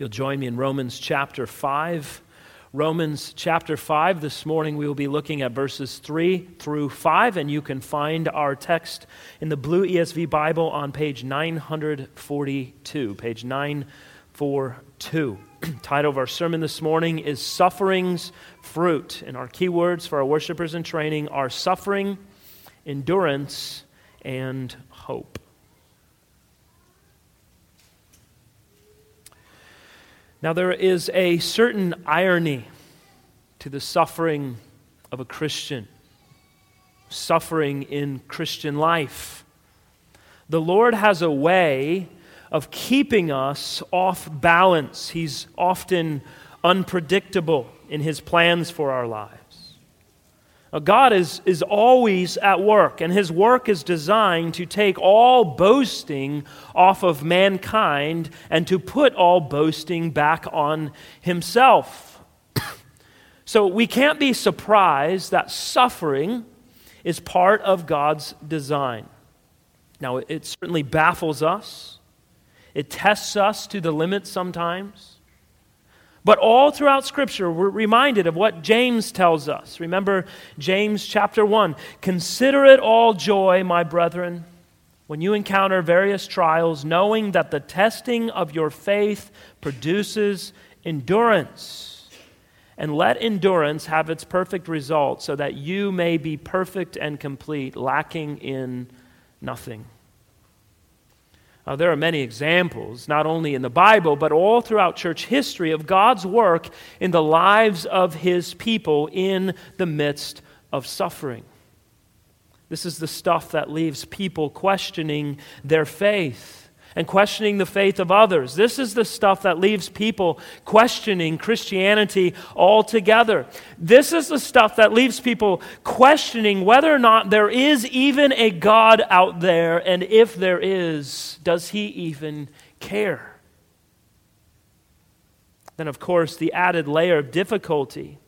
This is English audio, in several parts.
you'll join me in Romans chapter 5. Romans chapter 5. This morning we will be looking at verses 3 through 5, and you can find our text in the Blue ESV Bible on page 942. Page 942. Title of our sermon this morning is Suffering's Fruit. And our key words for our worshipers in training are suffering, endurance, and hope. Now, there is a certain irony to the suffering of a Christian, suffering in Christian life. The Lord has a way of keeping us off balance. He's often unpredictable in his plans for our lives. Uh, God is, is always at work, and his work is designed to take all boasting off of mankind and to put all boasting back on himself. so we can't be surprised that suffering is part of God's design. Now, it certainly baffles us, it tests us to the limit sometimes. But all throughout Scripture, we're reminded of what James tells us. Remember James chapter 1 Consider it all joy, my brethren, when you encounter various trials, knowing that the testing of your faith produces endurance. And let endurance have its perfect result, so that you may be perfect and complete, lacking in nothing. Uh, there are many examples, not only in the Bible, but all throughout church history, of God's work in the lives of his people in the midst of suffering. This is the stuff that leaves people questioning their faith and questioning the faith of others. This is the stuff that leaves people questioning Christianity altogether. This is the stuff that leaves people questioning whether or not there is even a God out there, and if there is, does he even care? Then, of course, the added layer of difficulty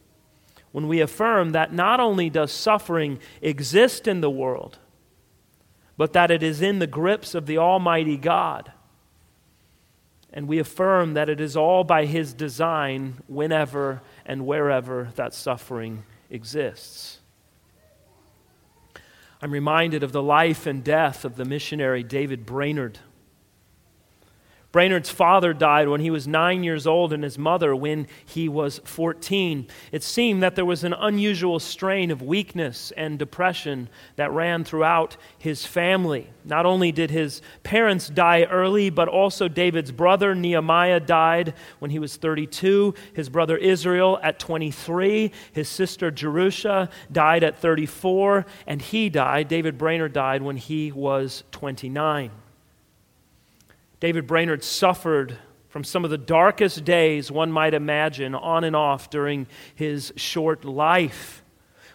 when we affirm that not only does suffering exist in the world, but that it is in the grips of the Almighty God. And we affirm that it is all by His design whenever and wherever that suffering exists. I'm reminded of the life and death of the missionary David Brainerd. Brainerd's father died when he was nine years old and his mother when he was 14. It seemed that there was an unusual strain of weakness and depression that ran throughout his family. Not only did his parents die early, but also David's brother Nehemiah died when he was 32, his brother Israel at 23, his sister Jerusha died at 34, and he died, David Brainerd died when he was 29. David Brainerd suffered from some of the darkest days one might imagine on and off during his short life.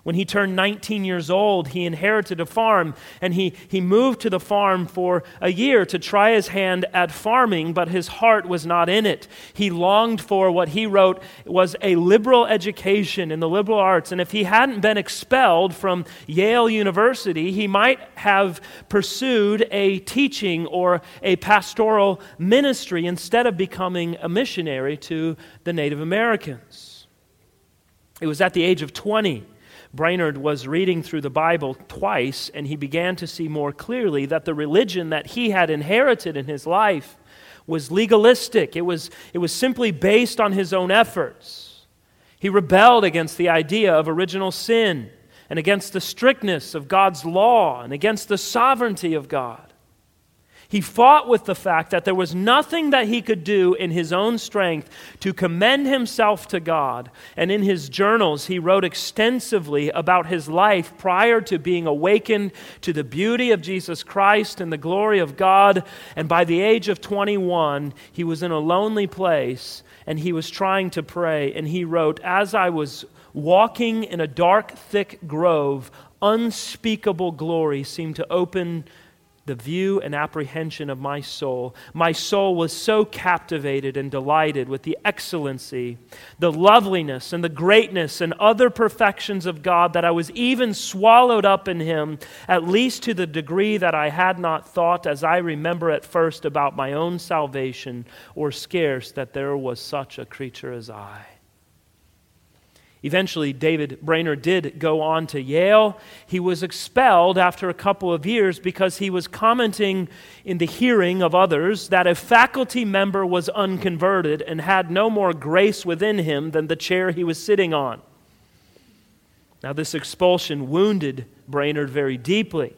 When he turned 19 years old, he inherited a farm and he, he moved to the farm for a year to try his hand at farming, but his heart was not in it. He longed for what he wrote was a liberal education in the liberal arts. And if he hadn't been expelled from Yale University, he might have pursued a teaching or a pastoral ministry instead of becoming a missionary to the Native Americans. It was at the age of 20 Brainerd was reading through the Bible twice, and he began to see more clearly that the religion that he had inherited in his life was legalistic. It was, it was simply based on his own efforts. He rebelled against the idea of original sin and against the strictness of God's law and against the sovereignty of God. He fought with the fact that there was nothing that he could do in his own strength to commend himself to God. And in his journals, he wrote extensively about his life prior to being awakened to the beauty of Jesus Christ and the glory of God. And by the age of 21, he was in a lonely place and he was trying to pray. And he wrote, As I was walking in a dark, thick grove, unspeakable glory seemed to open the view and apprehension of my soul. My soul was so captivated and delighted with the excellency, the loveliness, and the greatness and other perfections of God that I was even swallowed up in him, at least to the degree that I had not thought, as I remember at first, about my own salvation, or scarce that there was such a creature as I. Eventually, David Brainerd did go on to Yale. He was expelled after a couple of years because he was commenting in the hearing of others that a faculty member was unconverted and had no more grace within him than the chair he was sitting on. Now, this expulsion wounded Brainerd very deeply.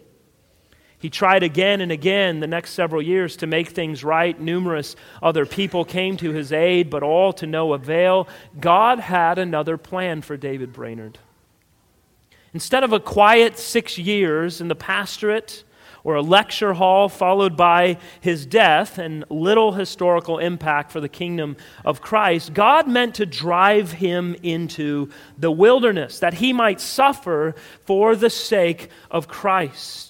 He tried again and again the next several years to make things right. Numerous other people came to his aid, but all to no avail. God had another plan for David Brainerd. Instead of a quiet six years in the pastorate or a lecture hall followed by his death and little historical impact for the kingdom of Christ, God meant to drive him into the wilderness that he might suffer for the sake of Christ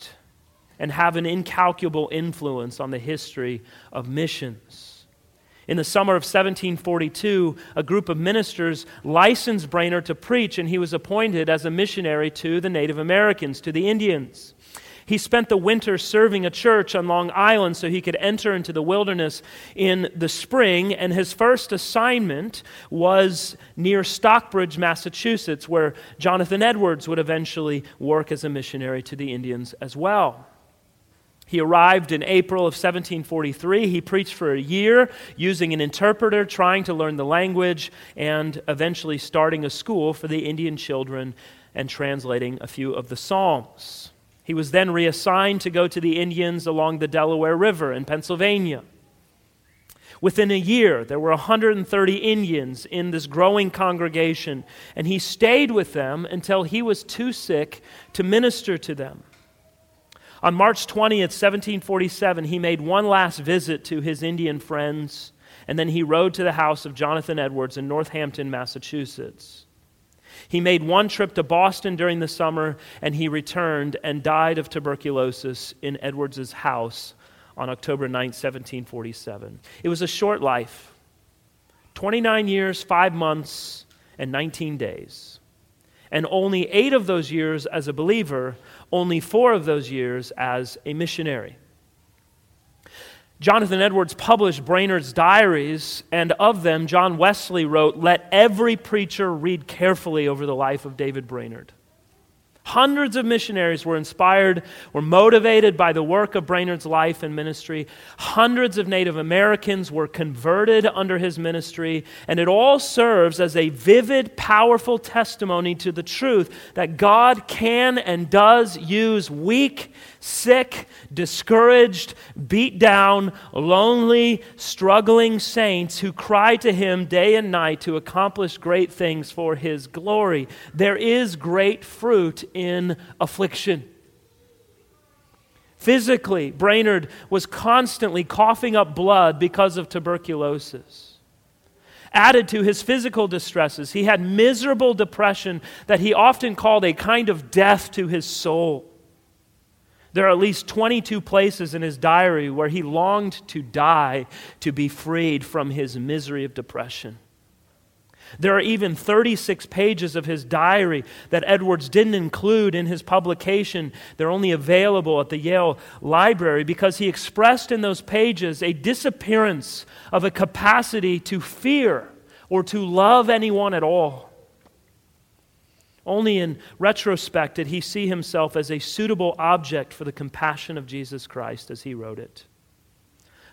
and have an incalculable influence on the history of missions. In the summer of 1742, a group of ministers licensed Brainerd to preach, and he was appointed as a missionary to the Native Americans, to the Indians. He spent the winter serving a church on Long Island so he could enter into the wilderness in the spring. And his first assignment was near Stockbridge, Massachusetts, where Jonathan Edwards would eventually work as a missionary to the Indians as well. He arrived in April of 1743. He preached for a year using an interpreter, trying to learn the language, and eventually starting a school for the Indian children and translating a few of the Psalms. He was then reassigned to go to the Indians along the Delaware River in Pennsylvania. Within a year, there were 130 Indians in this growing congregation, and he stayed with them until he was too sick to minister to them. On March 20th, 1747, he made one last visit to his Indian friends, and then he rode to the house of Jonathan Edwards in Northampton, Massachusetts. He made one trip to Boston during the summer, and he returned and died of tuberculosis in Edwards's house on October 9, 1747. It was a short life 29 years, 5 months, and 19 days. And only eight of those years as a believer, only four of those years as a missionary. Jonathan Edwards published Brainerd's diaries, and of them, John Wesley wrote, Let every preacher read carefully over the life of David Brainerd. Hundreds of missionaries were inspired, were motivated by the work of Brainerd's life and ministry. Hundreds of Native Americans were converted under his ministry, and it all serves as a vivid, powerful testimony to the truth that God can and does use weak, sick, discouraged, beat down, lonely, struggling saints who cry to Him day and night to accomplish great things for His glory. There is great fruit in affliction. Physically, Brainerd was constantly coughing up blood because of tuberculosis. Added to his physical distresses, he had miserable depression that he often called a kind of death to his soul. There are at least 22 places in his diary where he longed to die to be freed from his misery of depression. There are even 36 pages of his diary that Edwards didn't include in his publication. They're only available at the Yale Library because he expressed in those pages a disappearance of a capacity to fear or to love anyone at all. Only in retrospect did he see himself as a suitable object for the compassion of Jesus Christ as he wrote it.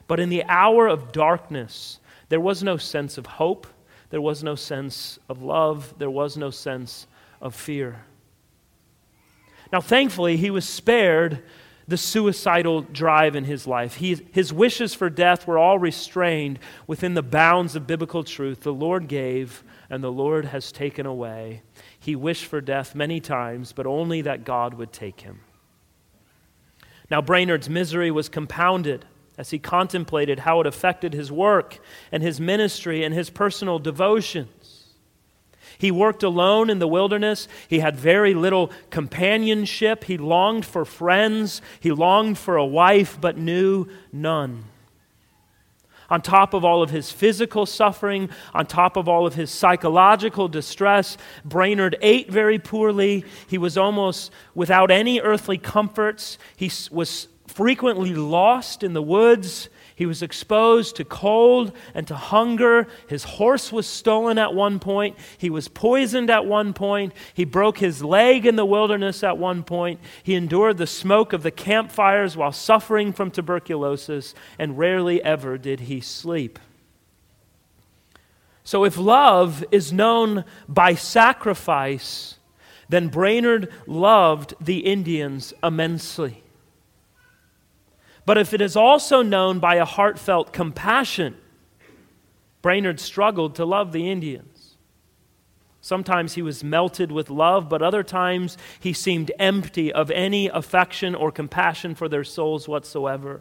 But in the hour of darkness, there was no sense of hope, there was no sense of love, there was no sense of fear. Now, thankfully, he was spared the suicidal drive in his life. He, his wishes for death were all restrained within the bounds of biblical truth. The Lord gave, and the Lord has taken away. He wished for death many times, but only that God would take him. Now, Brainerd's misery was compounded as he contemplated how it affected his work and his ministry and his personal devotions. He worked alone in the wilderness. He had very little companionship. He longed for friends. He longed for a wife, but knew none. On top of all of his physical suffering, on top of all of his psychological distress, Brainerd ate very poorly. He was almost without any earthly comforts. He was frequently lost in the woods. He was exposed to cold and to hunger. His horse was stolen at one point. He was poisoned at one point. He broke his leg in the wilderness at one point. He endured the smoke of the campfires while suffering from tuberculosis, and rarely ever did he sleep. So, if love is known by sacrifice, then Brainerd loved the Indians immensely. But if it is also known by a heartfelt compassion, Brainerd struggled to love the Indians. Sometimes he was melted with love, but other times he seemed empty of any affection or compassion for their souls whatsoever.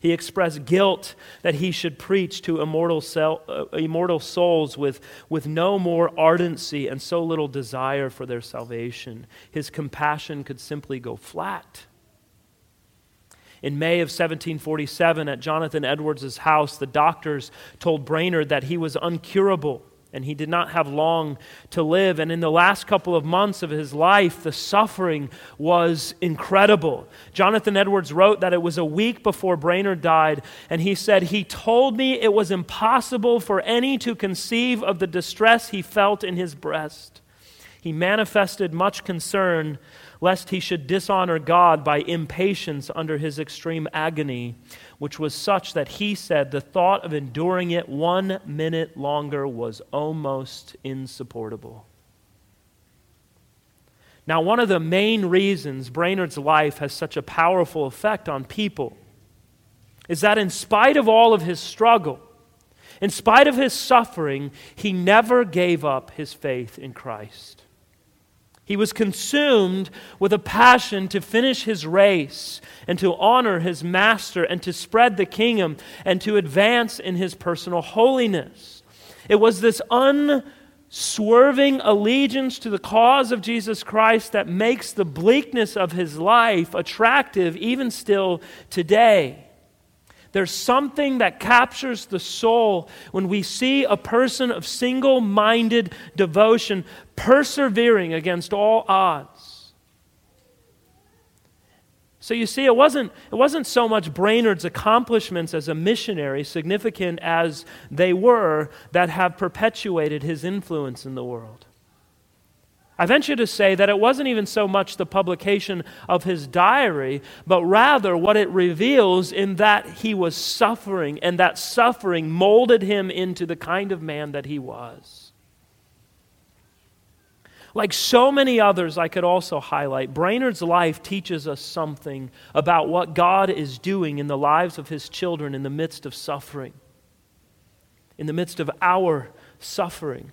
He expressed guilt that he should preach to immortal, uh, immortal souls with, with no more ardency and so little desire for their salvation. His compassion could simply go flat. In May of 1747, at Jonathan Edwards' house, the doctors told Brainerd that he was uncurable and he did not have long to live. And in the last couple of months of his life, the suffering was incredible. Jonathan Edwards wrote that it was a week before Brainerd died, and he said, He told me it was impossible for any to conceive of the distress he felt in his breast. He manifested much concern lest he should dishonor God by impatience under his extreme agony, which was such that he said the thought of enduring it one minute longer was almost insupportable. Now, one of the main reasons Brainerd's life has such a powerful effect on people is that in spite of all of his struggle, in spite of his suffering, he never gave up his faith in Christ. He was consumed with a passion to finish his race and to honor his master and to spread the kingdom and to advance in his personal holiness. It was this unswerving allegiance to the cause of Jesus Christ that makes the bleakness of his life attractive even still today. There's something that captures the soul when we see a person of single minded devotion persevering against all odds. So you see, it wasn't, it wasn't so much Brainerd's accomplishments as a missionary, significant as they were, that have perpetuated his influence in the world. I venture to say that it wasn't even so much the publication of his diary, but rather what it reveals in that he was suffering, and that suffering molded him into the kind of man that he was. Like so many others, I could also highlight, Brainerd's life teaches us something about what God is doing in the lives of his children in the midst of suffering, in the midst of our suffering.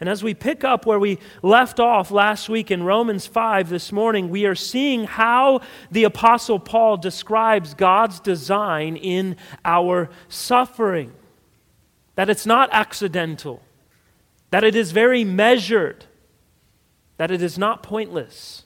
And as we pick up where we left off last week in Romans 5 this morning, we are seeing how the Apostle Paul describes God's design in our suffering. That it's not accidental, that it is very measured, that it is not pointless.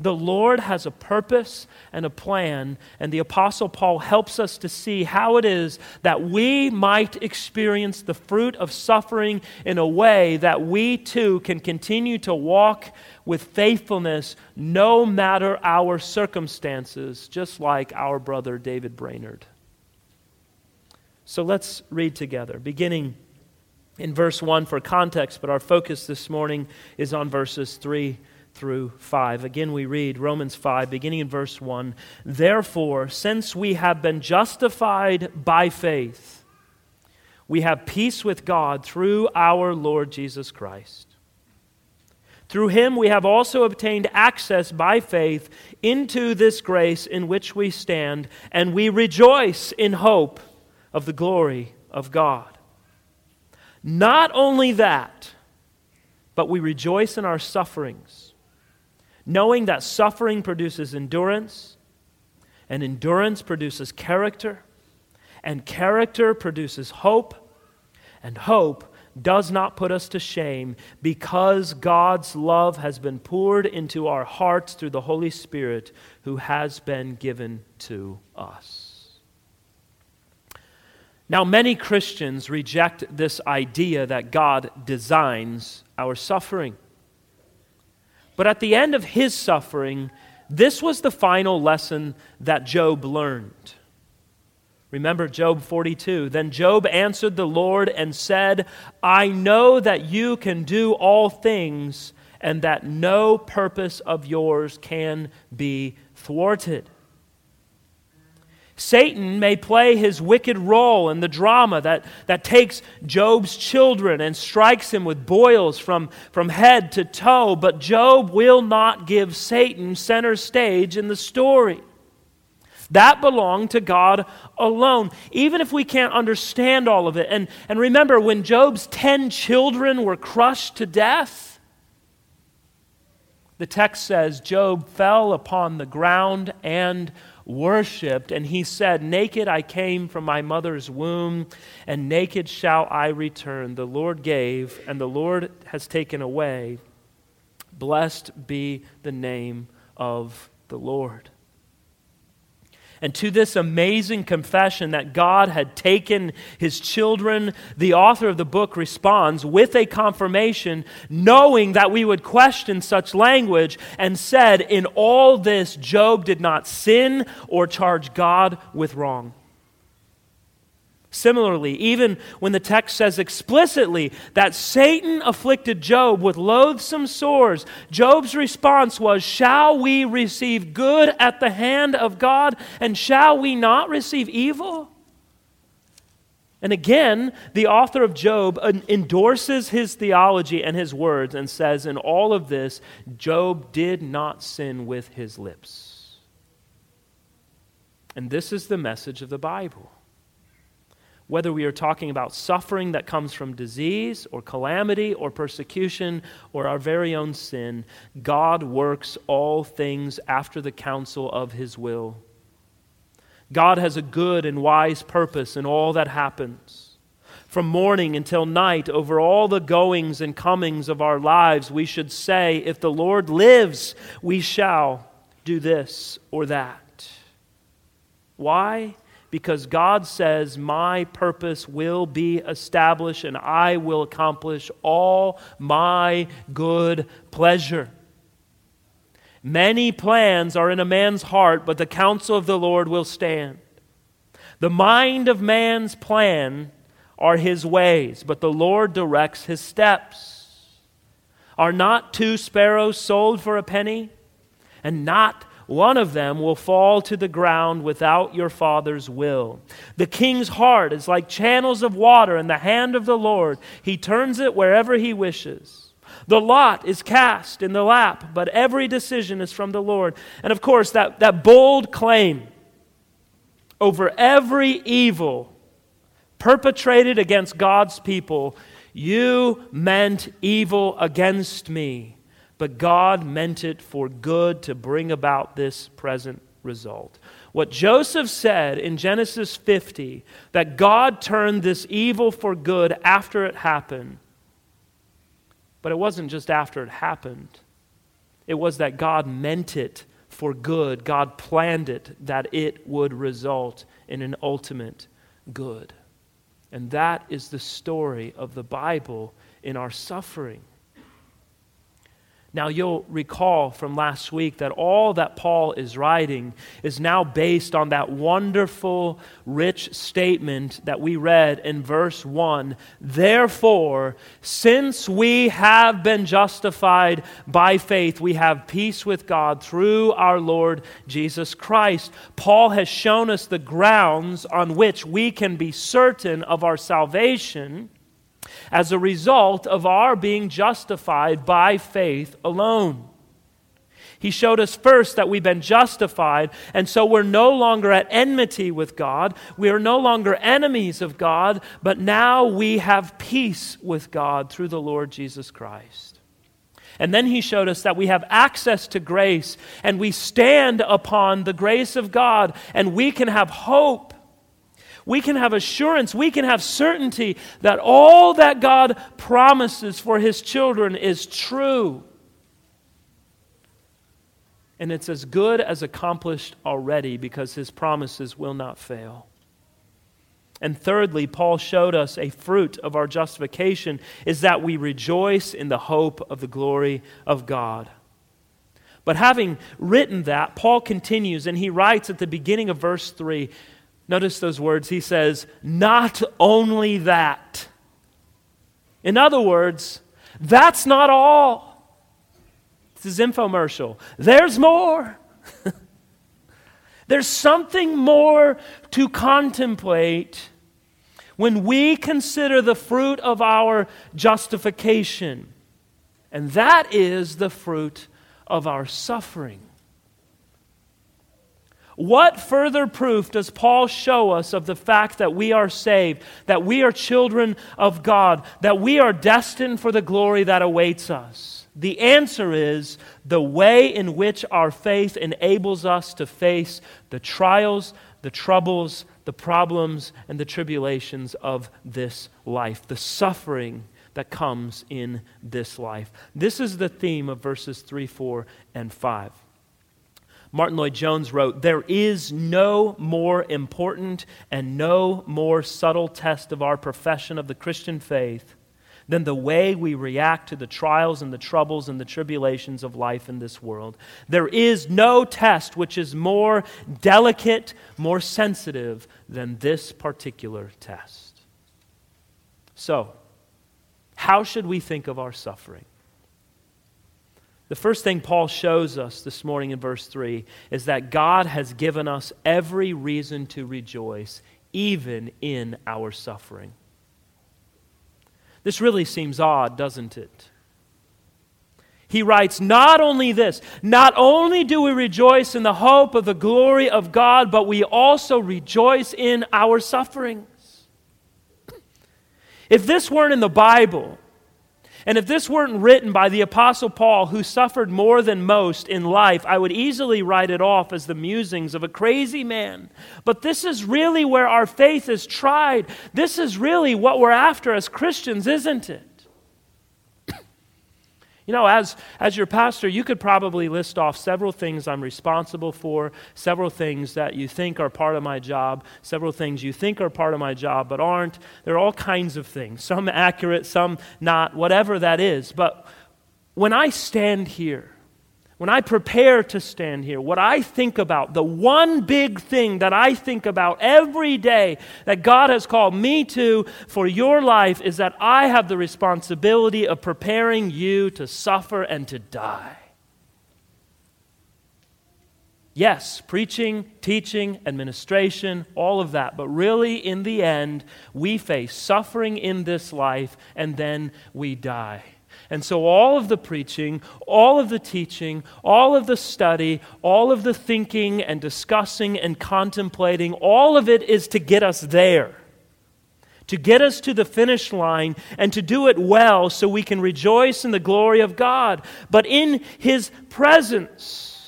The Lord has a purpose and a plan, and the Apostle Paul helps us to see how it is that we might experience the fruit of suffering in a way that we too can continue to walk with faithfulness no matter our circumstances, just like our brother David Brainerd. So let's read together, beginning in verse 1 for context, but our focus this morning is on verses 3 through 5. Again, we read Romans 5, beginning in verse 1. Therefore, since we have been justified by faith, we have peace with God through our Lord Jesus Christ. Through him we have also obtained access by faith into this grace in which we stand, and we rejoice in hope of the glory of God. Not only that, but we rejoice in our sufferings knowing that suffering produces endurance, and endurance produces character, and character produces hope, and hope does not put us to shame because God's love has been poured into our hearts through the Holy Spirit who has been given to us. Now, many Christians reject this idea that God designs our suffering. But at the end of his suffering, this was the final lesson that Job learned. Remember Job 42. Then Job answered the Lord and said, I know that you can do all things, and that no purpose of yours can be thwarted. Satan may play his wicked role in the drama that, that takes Job's children and strikes him with boils from, from head to toe, but Job will not give Satan center stage in the story. That belonged to God alone, even if we can't understand all of it. And, and remember, when Job's 10 children were crushed to death, the text says Job fell upon the ground and worshiped, and he said, Naked I came from my mother's womb, and naked shall I return. The Lord gave, and the Lord has taken away. Blessed be the name of the Lord. And to this amazing confession that God had taken his children, the author of the book responds with a confirmation, knowing that we would question such language, and said, In all this, Job did not sin or charge God with wrong. Similarly, even when the text says explicitly that Satan afflicted Job with loathsome sores, Job's response was, Shall we receive good at the hand of God, and shall we not receive evil? And again, the author of Job endorses his theology and his words and says, In all of this, Job did not sin with his lips. And this is the message of the Bible whether we are talking about suffering that comes from disease or calamity or persecution or our very own sin, God works all things after the counsel of his will. God has a good and wise purpose in all that happens. From morning until night, over all the goings and comings of our lives, we should say, If the Lord lives, we shall do this or that. Why? Because God says, My purpose will be established and I will accomplish all my good pleasure. Many plans are in a man's heart, but the counsel of the Lord will stand. The mind of man's plan are his ways, but the Lord directs his steps. Are not two sparrows sold for a penny? And not one of them will fall to the ground without your Father's will. The king's heart is like channels of water in the hand of the Lord, he turns it wherever he wishes. The lot is cast in the lap, but every decision is from the Lord. And of course, that, that bold claim over every evil perpetrated against God's people you meant evil against me but God meant it for good to bring about this present result. What Joseph said in Genesis 50, that God turned this evil for good after it happened, but it wasn't just after it happened, it was that God meant it for good. God planned it that it would result in an ultimate good. And that is the story of the Bible in our suffering. Now, you'll recall from last week that all that Paul is writing is now based on that wonderful, rich statement that we read in verse 1. Therefore, since we have been justified by faith, we have peace with God through our Lord Jesus Christ. Paul has shown us the grounds on which we can be certain of our salvation as a result of our being justified by faith alone. He showed us first that we've been justified, and so we're no longer at enmity with God. We are no longer enemies of God, but now we have peace with God through the Lord Jesus Christ. And then he showed us that we have access to grace, and we stand upon the grace of God, and we can have hope we can have assurance, we can have certainty that all that God promises for His children is true. And it's as good as accomplished already because His promises will not fail. And thirdly, Paul showed us a fruit of our justification is that we rejoice in the hope of the glory of God. But having written that, Paul continues and he writes at the beginning of verse 3 notice those words. He says, Not only that. In other words, that's not all. This is infomercial. There's more. There's something more to contemplate when we consider the fruit of our justification, and that is the fruit of our suffering. What further proof does Paul show us of the fact that we are saved, that we are children of God, that we are destined for the glory that awaits us? The answer is the way in which our faith enables us to face the trials, the troubles, the problems, and the tribulations of this life, the suffering that comes in this life. This is the theme of verses 3, 4, and 5. Martyn Lloyd-Jones wrote, There is no more important and no more subtle test of our profession of the Christian faith than the way we react to the trials and the troubles and the tribulations of life in this world. There is no test which is more delicate, more sensitive than this particular test. So, how should we think of our suffering? The first thing Paul shows us this morning in verse 3 is that God has given us every reason to rejoice, even in our suffering. This really seems odd, doesn't it? He writes, Not only this, not only do we rejoice in the hope of the glory of God, but we also rejoice in our sufferings. If this weren't in the Bible, and if this weren't written by the Apostle Paul, who suffered more than most in life, I would easily write it off as the musings of a crazy man. But this is really where our faith is tried. This is really what we're after as Christians, isn't it? You know, as, as your pastor, you could probably list off several things I'm responsible for, several things that you think are part of my job, several things you think are part of my job but aren't. There are all kinds of things, some accurate, some not, whatever that is. But when I stand here, when I prepare to stand here, what I think about, the one big thing that I think about every day that God has called me to for your life is that I have the responsibility of preparing you to suffer and to die. Yes, preaching, teaching, administration, all of that. But really, in the end, we face suffering in this life and then we die. And so, all of the preaching, all of the teaching, all of the study, all of the thinking and discussing and contemplating, all of it is to get us there, to get us to the finish line, and to do it well so we can rejoice in the glory of God. But in His presence,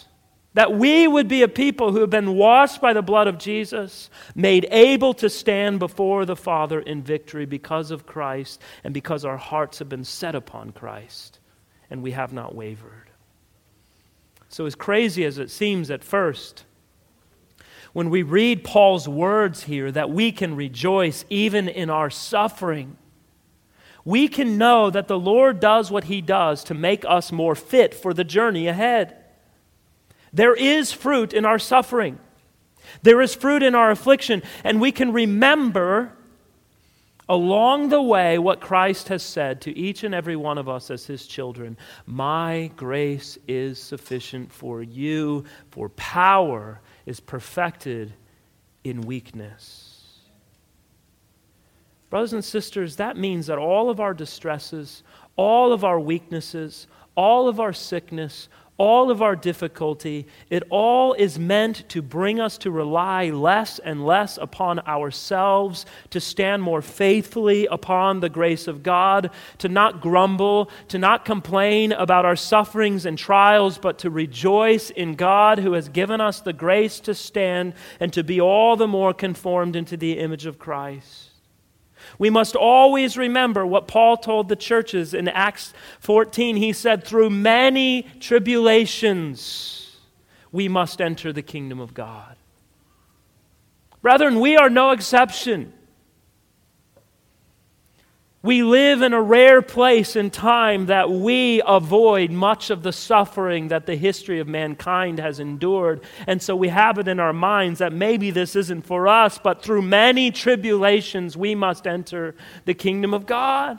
that we would be a people who have been washed by the blood of Jesus, made able to stand before the Father in victory because of Christ and because our hearts have been set upon Christ and we have not wavered. So, as crazy as it seems at first, when we read Paul's words here that we can rejoice even in our suffering, we can know that the Lord does what he does to make us more fit for the journey ahead. There is fruit in our suffering. There is fruit in our affliction. And we can remember along the way what Christ has said to each and every one of us as his children My grace is sufficient for you, for power is perfected in weakness. Brothers and sisters, that means that all of our distresses, all of our weaknesses, all of our sickness, all of our difficulty, it all is meant to bring us to rely less and less upon ourselves, to stand more faithfully upon the grace of God, to not grumble, to not complain about our sufferings and trials, but to rejoice in God who has given us the grace to stand and to be all the more conformed into the image of Christ. We must always remember what Paul told the churches in Acts 14. He said, Through many tribulations, we must enter the kingdom of God. Brethren, we are no exception. We live in a rare place and time that we avoid much of the suffering that the history of mankind has endured. And so we have it in our minds that maybe this isn't for us, but through many tribulations we must enter the kingdom of God.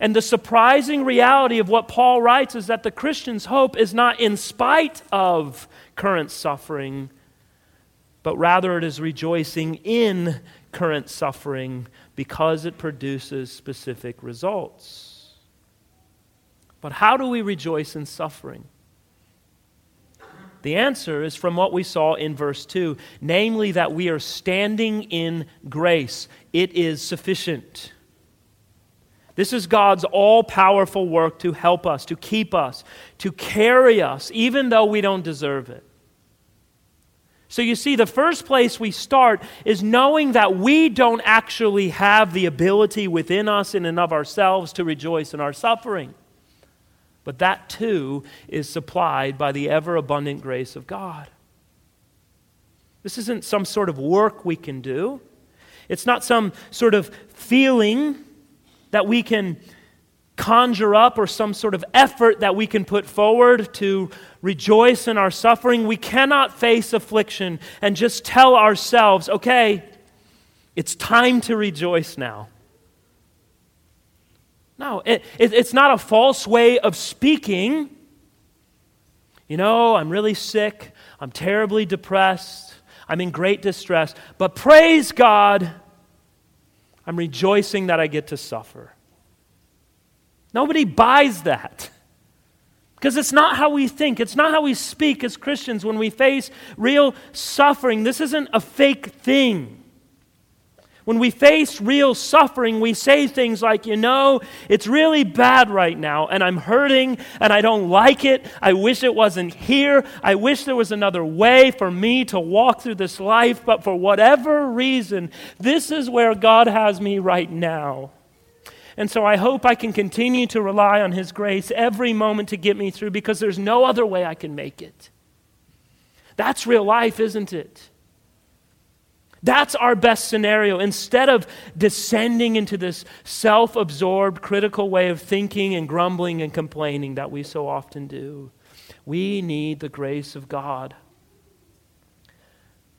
And the surprising reality of what Paul writes is that the Christian's hope is not in spite of current suffering, but rather it is rejoicing in current suffering because it produces specific results. But how do we rejoice in suffering? The answer is from what we saw in verse 2, namely that we are standing in grace. It is sufficient. This is God's all powerful work to help us, to keep us, to carry us, even though we don't deserve it. So you see, the first place we start is knowing that we don't actually have the ability within us in and of ourselves to rejoice in our suffering. But that too is supplied by the ever abundant grace of God. This isn't some sort of work we can do, it's not some sort of feeling that we can conjure up or some sort of effort that we can put forward to rejoice in our suffering. We cannot face affliction and just tell ourselves, okay, it's time to rejoice now. No, it, it, it's not a false way of speaking. You know, I'm really sick. I'm terribly depressed. I'm in great distress. But praise God, I'm rejoicing that I get to suffer. Nobody buys that. Because it's not how we think. It's not how we speak as Christians when we face real suffering. This isn't a fake thing. When we face real suffering, we say things like, you know, it's really bad right now, and I'm hurting, and I don't like it. I wish it wasn't here. I wish there was another way for me to walk through this life, but for whatever reason, this is where God has me right now. And so I hope I can continue to rely on His grace every moment to get me through because there's no other way I can make it. That's real life, isn't it? That's our best scenario. Instead of descending into this self absorbed, critical way of thinking and grumbling and complaining that we so often do, we need the grace of God.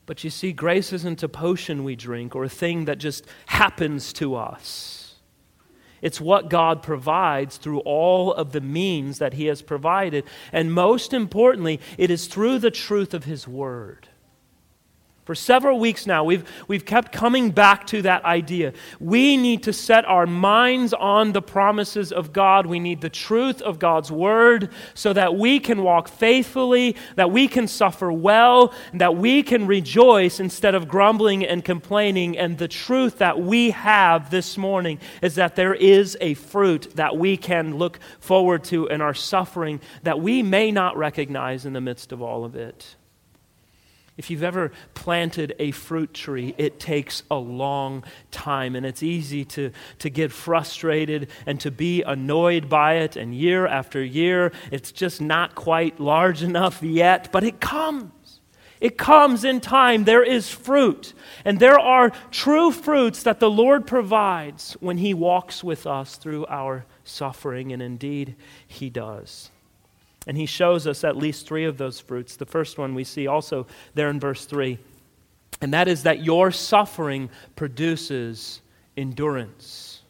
But you see, grace isn't a potion we drink or a thing that just happens to us. It's what God provides through all of the means that He has provided. And most importantly, it is through the truth of His Word. For several weeks now, we've, we've kept coming back to that idea. We need to set our minds on the promises of God. We need the truth of God's word so that we can walk faithfully, that we can suffer well, that we can rejoice instead of grumbling and complaining. And the truth that we have this morning is that there is a fruit that we can look forward to in our suffering that we may not recognize in the midst of all of it. If you've ever planted a fruit tree, it takes a long time, and it's easy to, to get frustrated and to be annoyed by it. And year after year, it's just not quite large enough yet, but it comes. It comes in time. There is fruit. And there are true fruits that the Lord provides when He walks with us through our suffering, and indeed, He does. And he shows us at least three of those fruits. The first one we see also there in verse 3, and that is that your suffering produces endurance.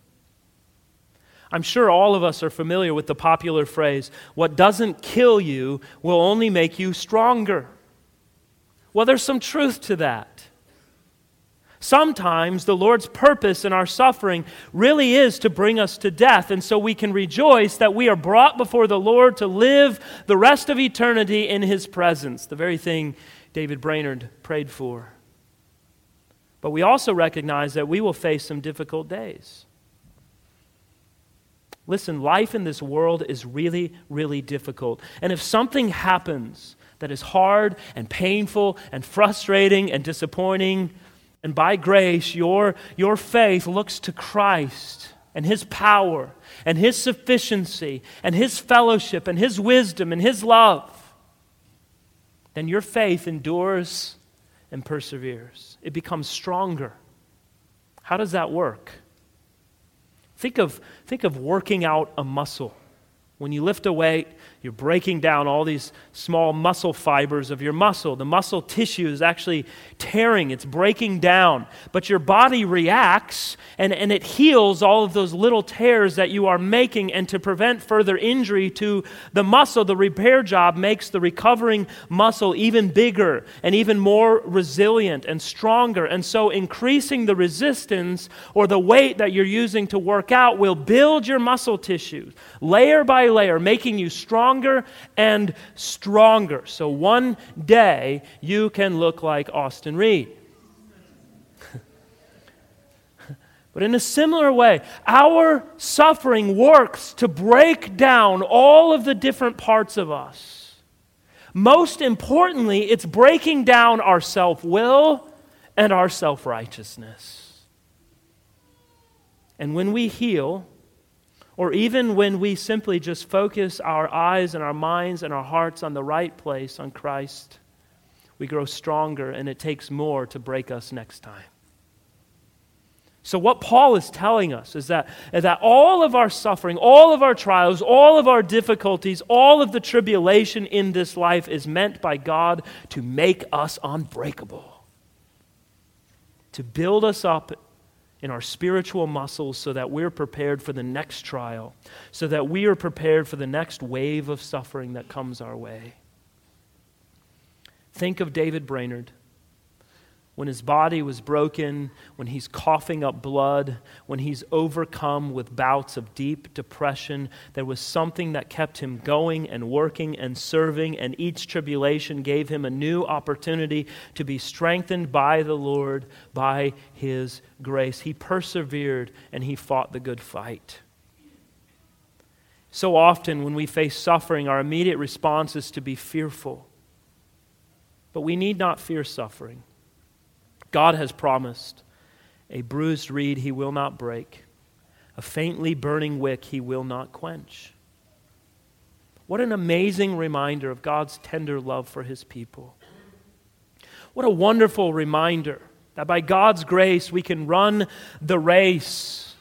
I'm sure all of us are familiar with the popular phrase, what doesn't kill you will only make you stronger. Well, there's some truth to that. Sometimes the Lord's purpose in our suffering really is to bring us to death, and so we can rejoice that we are brought before the Lord to live the rest of eternity in His presence, the very thing David Brainerd prayed for. But we also recognize that we will face some difficult days. Listen, life in this world is really, really difficult. And if something happens that is hard and painful and frustrating and disappointing, and by grace, your, your faith looks to Christ and His power and His sufficiency and His fellowship and His wisdom and His love, then your faith endures and perseveres. It becomes stronger. How does that work? Think of, think of working out a muscle. When you lift a weight, you're breaking down all these small muscle fibers of your muscle. The muscle tissue is actually tearing, it's breaking down. But your body reacts and, and it heals all of those little tears that you are making. And to prevent further injury to the muscle, the repair job makes the recovering muscle even bigger and even more resilient and stronger. And so, increasing the resistance or the weight that you're using to work out will build your muscle tissue layer by layer, making you strong stronger and stronger. So one day you can look like Austin Reed. But in a similar way, our suffering works to break down all of the different parts of us. Most importantly, it's breaking down our self will and our self righteousness. And when we heal, or even when we simply just focus our eyes and our minds and our hearts on the right place, on Christ, we grow stronger and it takes more to break us next time. So, what Paul is telling us is that, is that all of our suffering, all of our trials, all of our difficulties, all of the tribulation in this life is meant by God to make us unbreakable, to build us up in our spiritual muscles so that we're prepared for the next trial, so that we are prepared for the next wave of suffering that comes our way. Think of David Brainerd when his body was broken, when he's coughing up blood, when he's overcome with bouts of deep depression, there was something that kept him going and working and serving, and each tribulation gave him a new opportunity to be strengthened by the Lord, by his grace. He persevered and he fought the good fight. So often, when we face suffering, our immediate response is to be fearful. But we need not fear suffering. God has promised a bruised reed he will not break, a faintly burning wick he will not quench. What an amazing reminder of God's tender love for his people. What a wonderful reminder that by God's grace we can run the race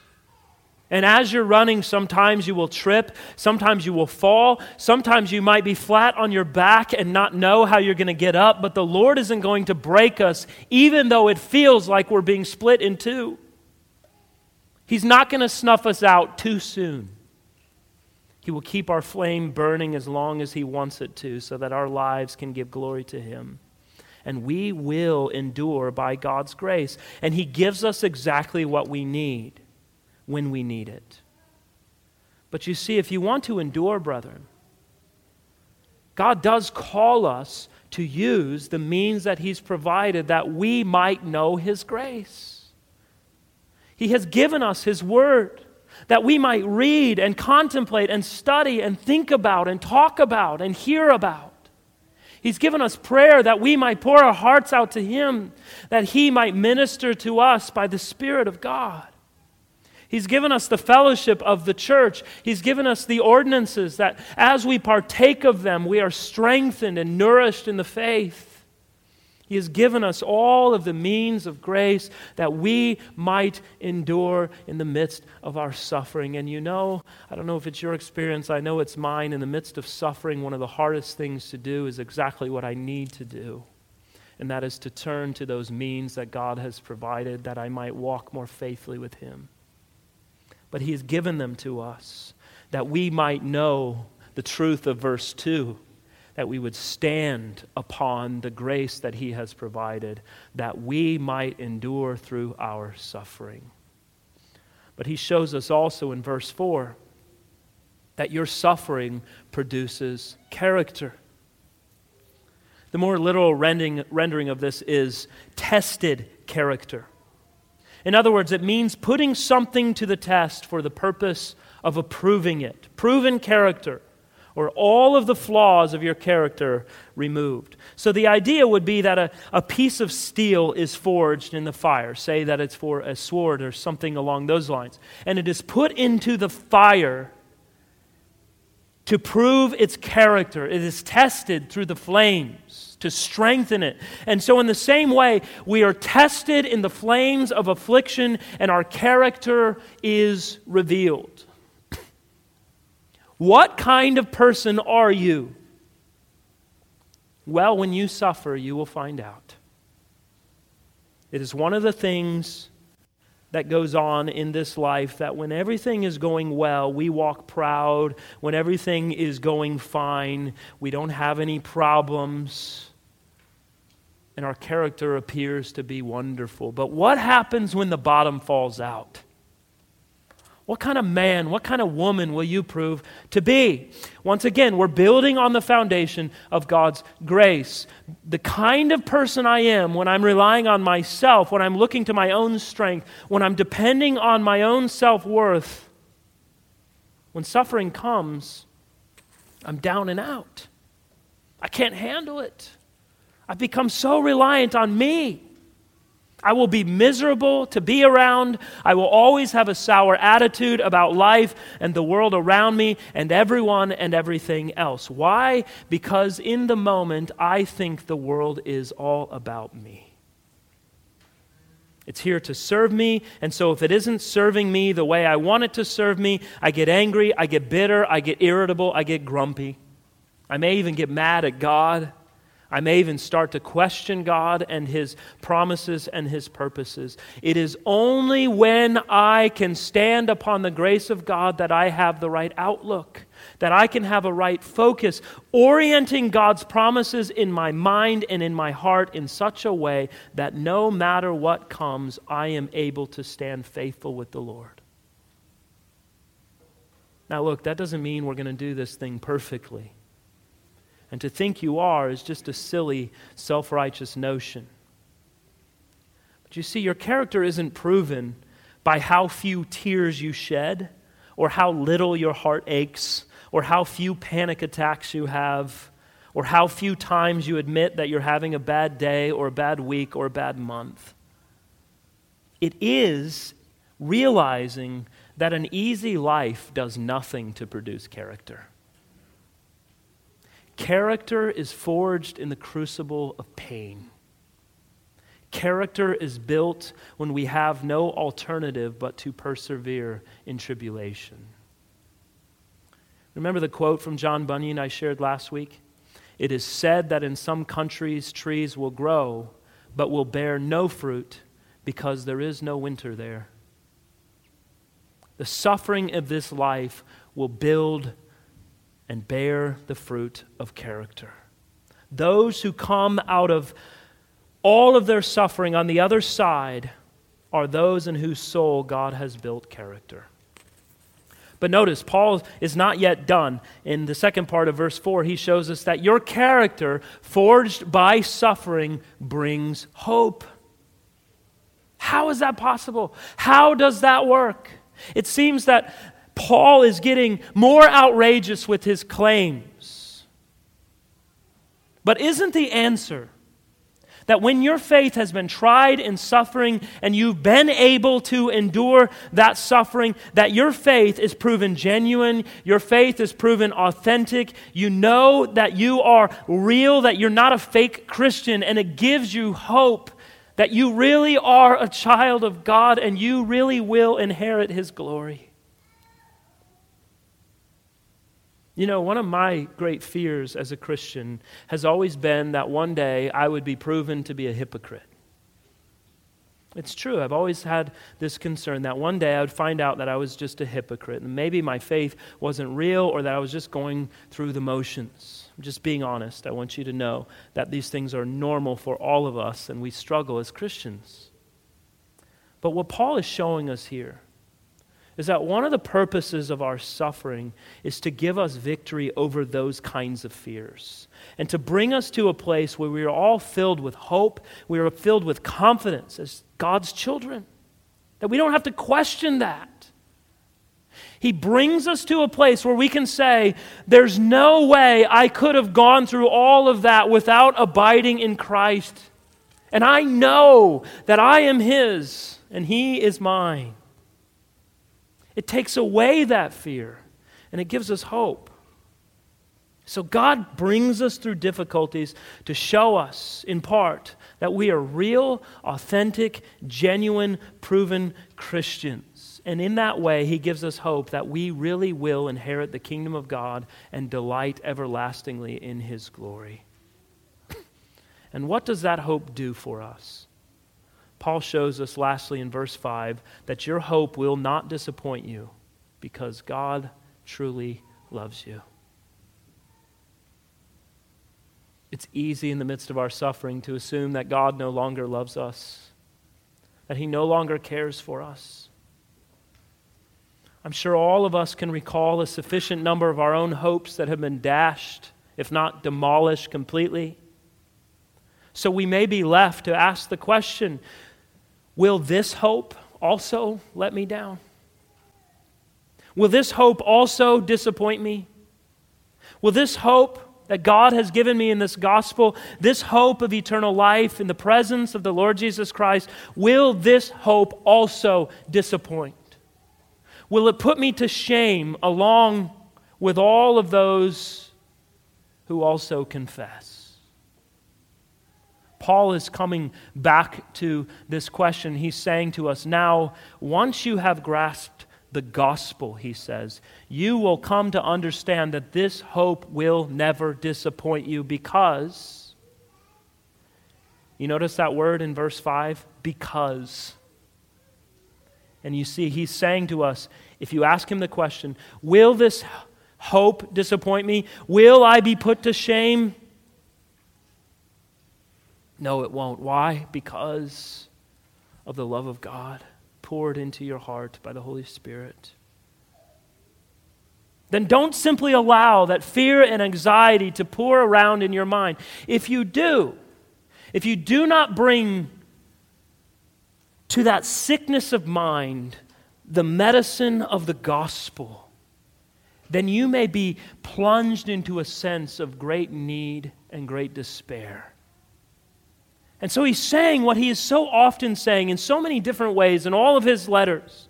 and as you're running, sometimes you will trip, sometimes you will fall, sometimes you might be flat on your back and not know how you're going to get up, but the Lord isn't going to break us, even though it feels like we're being split in two. He's not going to snuff us out too soon. He will keep our flame burning as long as He wants it to, so that our lives can give glory to Him. And we will endure by God's grace. And He gives us exactly what we need when we need it. But you see, if you want to endure, brethren, God does call us to use the means that He's provided that we might know His grace. He has given us His Word that we might read and contemplate and study and think about and talk about and hear about. He's given us prayer that we might pour our hearts out to Him, that He might minister to us by the Spirit of God. He's given us the fellowship of the church. He's given us the ordinances that as we partake of them, we are strengthened and nourished in the faith. He has given us all of the means of grace that we might endure in the midst of our suffering. And you know, I don't know if it's your experience, I know it's mine. In the midst of suffering, one of the hardest things to do is exactly what I need to do. And that is to turn to those means that God has provided that I might walk more faithfully with Him but He has given them to us that we might know the truth of verse 2 that we would stand upon the grace that He has provided, that we might endure through our suffering. But He shows us also in verse 4 that your suffering produces character. The more literal rendering, of this is tested character. In other words, it means putting something to the test for the purpose of approving it. Proven character, or all of the flaws of your character removed. So the idea would be that a, a piece of steel is forged in the fire. Say that it's for a sword or something along those lines. And it is put into the fire to prove its character. It is tested through the flames to strengthen it. And so, in the same way, we are tested in the flames of affliction, and our character is revealed. What kind of person are you? Well, when you suffer, you will find out. It is one of the things that goes on in this life that when everything is going well, we walk proud. When everything is going fine, we don't have any problems. And our character appears to be wonderful. But what happens when the bottom falls out? What kind of man, what kind of woman will you prove to be? Once again, we're building on the foundation of God's grace. The kind of person I am when I'm relying on myself, when I'm looking to my own strength, when I'm depending on my own self worth, when suffering comes, I'm down and out. I can't handle it. I've become so reliant on me. I will be miserable to be around. I will always have a sour attitude about life and the world around me and everyone and everything else. Why? Because in the moment, I think the world is all about me. It's here to serve me, and so if it isn't serving me the way I want it to serve me, I get angry, I get bitter, I get irritable, I get grumpy. I may even get mad at God. I may even start to question God and His promises and His purposes. It is only when I can stand upon the grace of God that I have the right outlook, that I can have a right focus, orienting God's promises in my mind and in my heart in such a way that no matter what comes, I am able to stand faithful with the Lord. Now, look, that doesn't mean we're going to do this thing perfectly. And to think you are is just a silly, self righteous notion. But you see, your character isn't proven by how few tears you shed, or how little your heart aches, or how few panic attacks you have, or how few times you admit that you're having a bad day, or a bad week, or a bad month. It is realizing that an easy life does nothing to produce character. Character is forged in the crucible of pain. Character is built when we have no alternative but to persevere in tribulation. Remember the quote from John Bunyan I shared last week? It is said that in some countries trees will grow, but will bear no fruit because there is no winter there. The suffering of this life will build and bear the fruit of character. Those who come out of all of their suffering on the other side are those in whose soul God has built character. But notice, Paul is not yet done. In the second part of verse 4, he shows us that your character, forged by suffering, brings hope. How is that possible? How does that work? It seems that Paul is getting more outrageous with his claims. But isn't the answer that when your faith has been tried in suffering and you've been able to endure that suffering, that your faith is proven genuine, your faith is proven authentic, you know that you are real, that you're not a fake Christian, and it gives you hope that you really are a child of God and you really will inherit His glory. You know, one of my great fears as a Christian has always been that one day I would be proven to be a hypocrite. It's true. I've always had this concern that one day I would find out that I was just a hypocrite and maybe my faith wasn't real or that I was just going through the motions. I'm just being honest. I want you to know that these things are normal for all of us and we struggle as Christians. But what Paul is showing us here is that one of the purposes of our suffering is to give us victory over those kinds of fears and to bring us to a place where we are all filled with hope, we are filled with confidence as God's children, that we don't have to question that. He brings us to a place where we can say, There's no way I could have gone through all of that without abiding in Christ. And I know that I am His and He is mine. It takes away that fear and it gives us hope. So God brings us through difficulties to show us, in part, that we are real, authentic, genuine, proven Christians. And in that way, He gives us hope that we really will inherit the kingdom of God and delight everlastingly in His glory. and what does that hope do for us? Paul shows us, lastly, in verse 5, that your hope will not disappoint you because God truly loves you. It's easy in the midst of our suffering to assume that God no longer loves us, that He no longer cares for us. I'm sure all of us can recall a sufficient number of our own hopes that have been dashed, if not demolished completely. So we may be left to ask the question Will this hope also let me down? Will this hope also disappoint me? Will this hope that God has given me in this gospel, this hope of eternal life in the presence of the Lord Jesus Christ, will this hope also disappoint? Will it put me to shame along with all of those who also confess? Paul is coming back to this question. He's saying to us now, once you have grasped the gospel, he says, you will come to understand that this hope will never disappoint you because, you notice that word in verse 5? Because. And you see, he's saying to us, if you ask him the question, will this hope disappoint me? Will I be put to shame? No, it won't. Why? Because of the love of God poured into your heart by the Holy Spirit. Then don't simply allow that fear and anxiety to pour around in your mind. If you do, if you do not bring to that sickness of mind the medicine of the gospel, then you may be plunged into a sense of great need and great despair. And so he's saying what he is so often saying in so many different ways in all of his letters.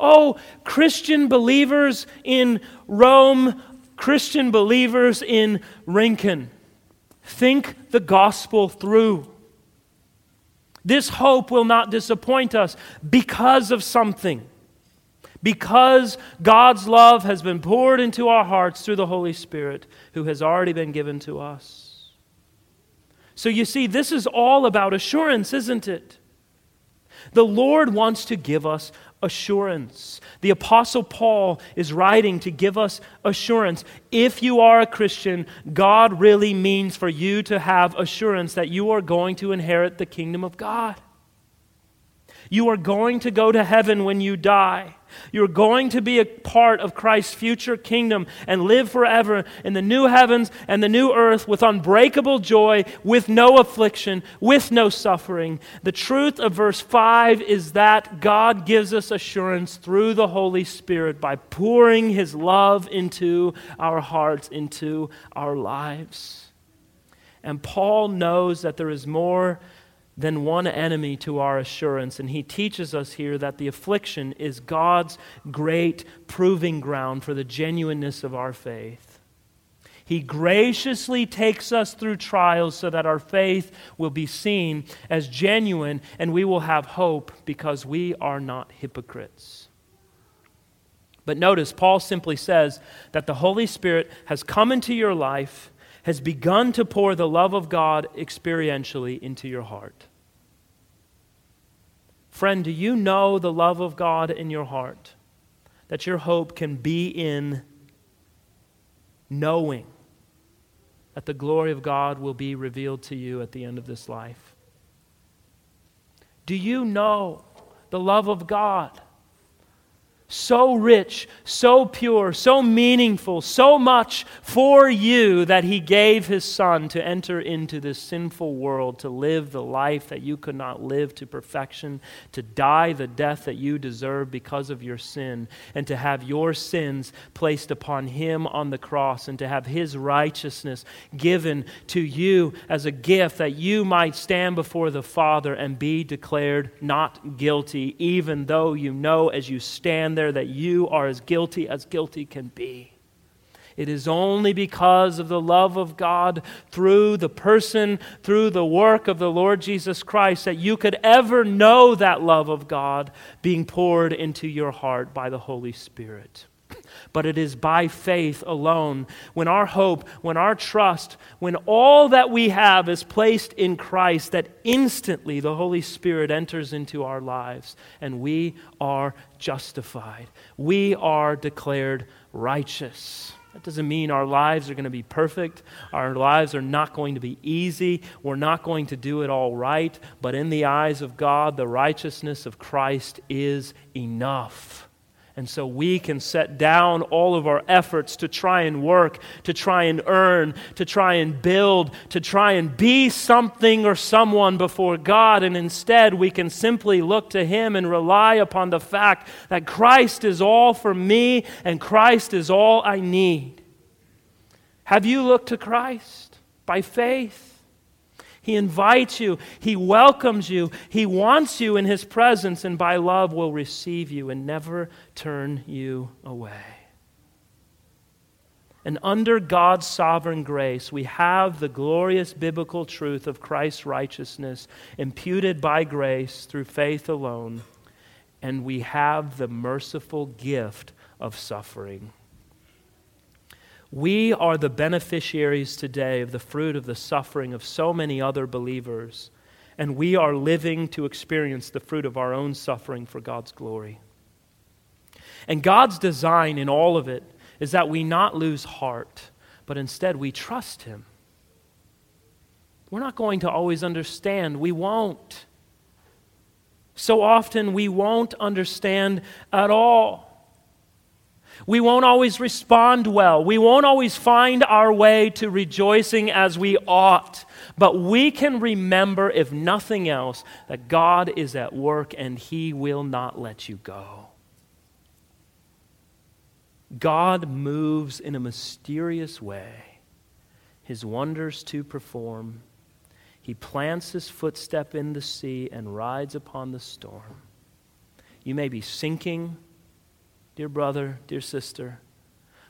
Oh, Christian believers in Rome, Christian believers in Rincon, think the gospel through. This hope will not disappoint us because of something. Because God's love has been poured into our hearts through the Holy Spirit who has already been given to us. So you see, this is all about assurance, isn't it? The Lord wants to give us assurance. The Apostle Paul is writing to give us assurance. If you are a Christian, God really means for you to have assurance that you are going to inherit the kingdom of God. You are going to go to heaven when you die. You're going to be a part of Christ's future kingdom and live forever in the new heavens and the new earth with unbreakable joy, with no affliction, with no suffering. The truth of verse 5 is that God gives us assurance through the Holy Spirit by pouring His love into our hearts, into our lives. And Paul knows that there is more than one enemy to our assurance. And he teaches us here that the affliction is God's great proving ground for the genuineness of our faith. He graciously takes us through trials so that our faith will be seen as genuine and we will have hope because we are not hypocrites. But notice, Paul simply says that the Holy Spirit has come into your life has begun to pour the love of God experientially into your heart. Friend, do you know the love of God in your heart? That your hope can be in knowing that the glory of God will be revealed to you at the end of this life? Do you know the love of God? So rich, so pure, so meaningful, so much for you that he gave his son to enter into this sinful world, to live the life that you could not live to perfection, to die the death that you deserve because of your sin, and to have your sins placed upon him on the cross, and to have his righteousness given to you as a gift that you might stand before the Father and be declared not guilty, even though you know as you stand there that you are as guilty as guilty can be. It is only because of the love of God through the person, through the work of the Lord Jesus Christ, that you could ever know that love of God being poured into your heart by the Holy Spirit but it is by faith alone. When our hope, when our trust, when all that we have is placed in Christ, that instantly the Holy Spirit enters into our lives and we are justified. We are declared righteous. That doesn't mean our lives are going to be perfect. Our lives are not going to be easy. We're not going to do it all right. But in the eyes of God, the righteousness of Christ is enough. And so we can set down all of our efforts to try and work, to try and earn, to try and build, to try and be something or someone before God. And instead, we can simply look to Him and rely upon the fact that Christ is all for me and Christ is all I need. Have you looked to Christ by faith? He invites you, He welcomes you, He wants you in His presence, and by love will receive you and never turn you away. And under God's sovereign grace, we have the glorious biblical truth of Christ's righteousness imputed by grace through faith alone, and we have the merciful gift of suffering. We are the beneficiaries today of the fruit of the suffering of so many other believers, and we are living to experience the fruit of our own suffering for God's glory. And God's design in all of it is that we not lose heart, but instead we trust Him. We're not going to always understand. We won't. So often we won't understand at all. We won't always respond well. We won't always find our way to rejoicing as we ought. But we can remember, if nothing else, that God is at work and He will not let you go. God moves in a mysterious way, His wonders to perform. He plants His footstep in the sea and rides upon the storm. You may be sinking dear brother, dear sister,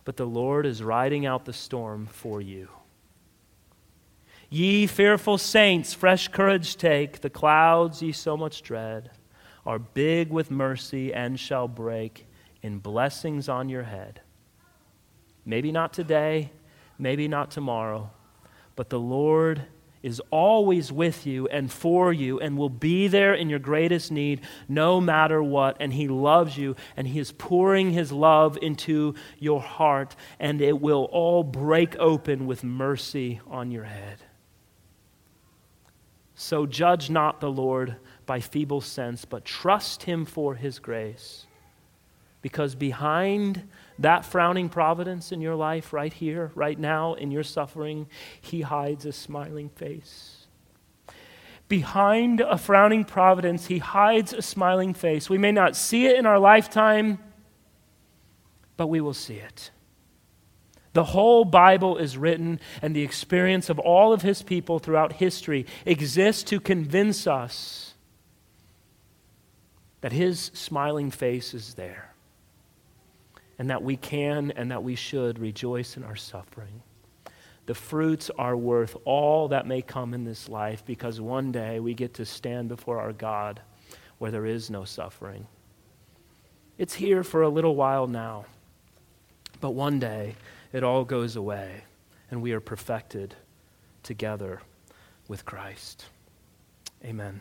but the Lord is riding out the storm for you. Ye fearful saints, fresh courage take. The clouds ye so much dread are big with mercy and shall break in blessings on your head. Maybe not today, maybe not tomorrow, but the Lord is always with you and for you and will be there in your greatest need no matter what. And He loves you and He is pouring His love into your heart, and it will all break open with mercy on your head. So judge not the Lord by feeble sense, but trust Him for His grace. Because behind that frowning providence in your life, right here, right now, in your suffering, He hides a smiling face. Behind a frowning providence, He hides a smiling face. We may not see it in our lifetime, but we will see it. The whole Bible is written, and the experience of all of His people throughout history exists to convince us that His smiling face is there and that we can and that we should rejoice in our suffering. The fruits are worth all that may come in this life because one day we get to stand before our God where there is no suffering. It's here for a little while now, but one day it all goes away and we are perfected together with Christ. Amen.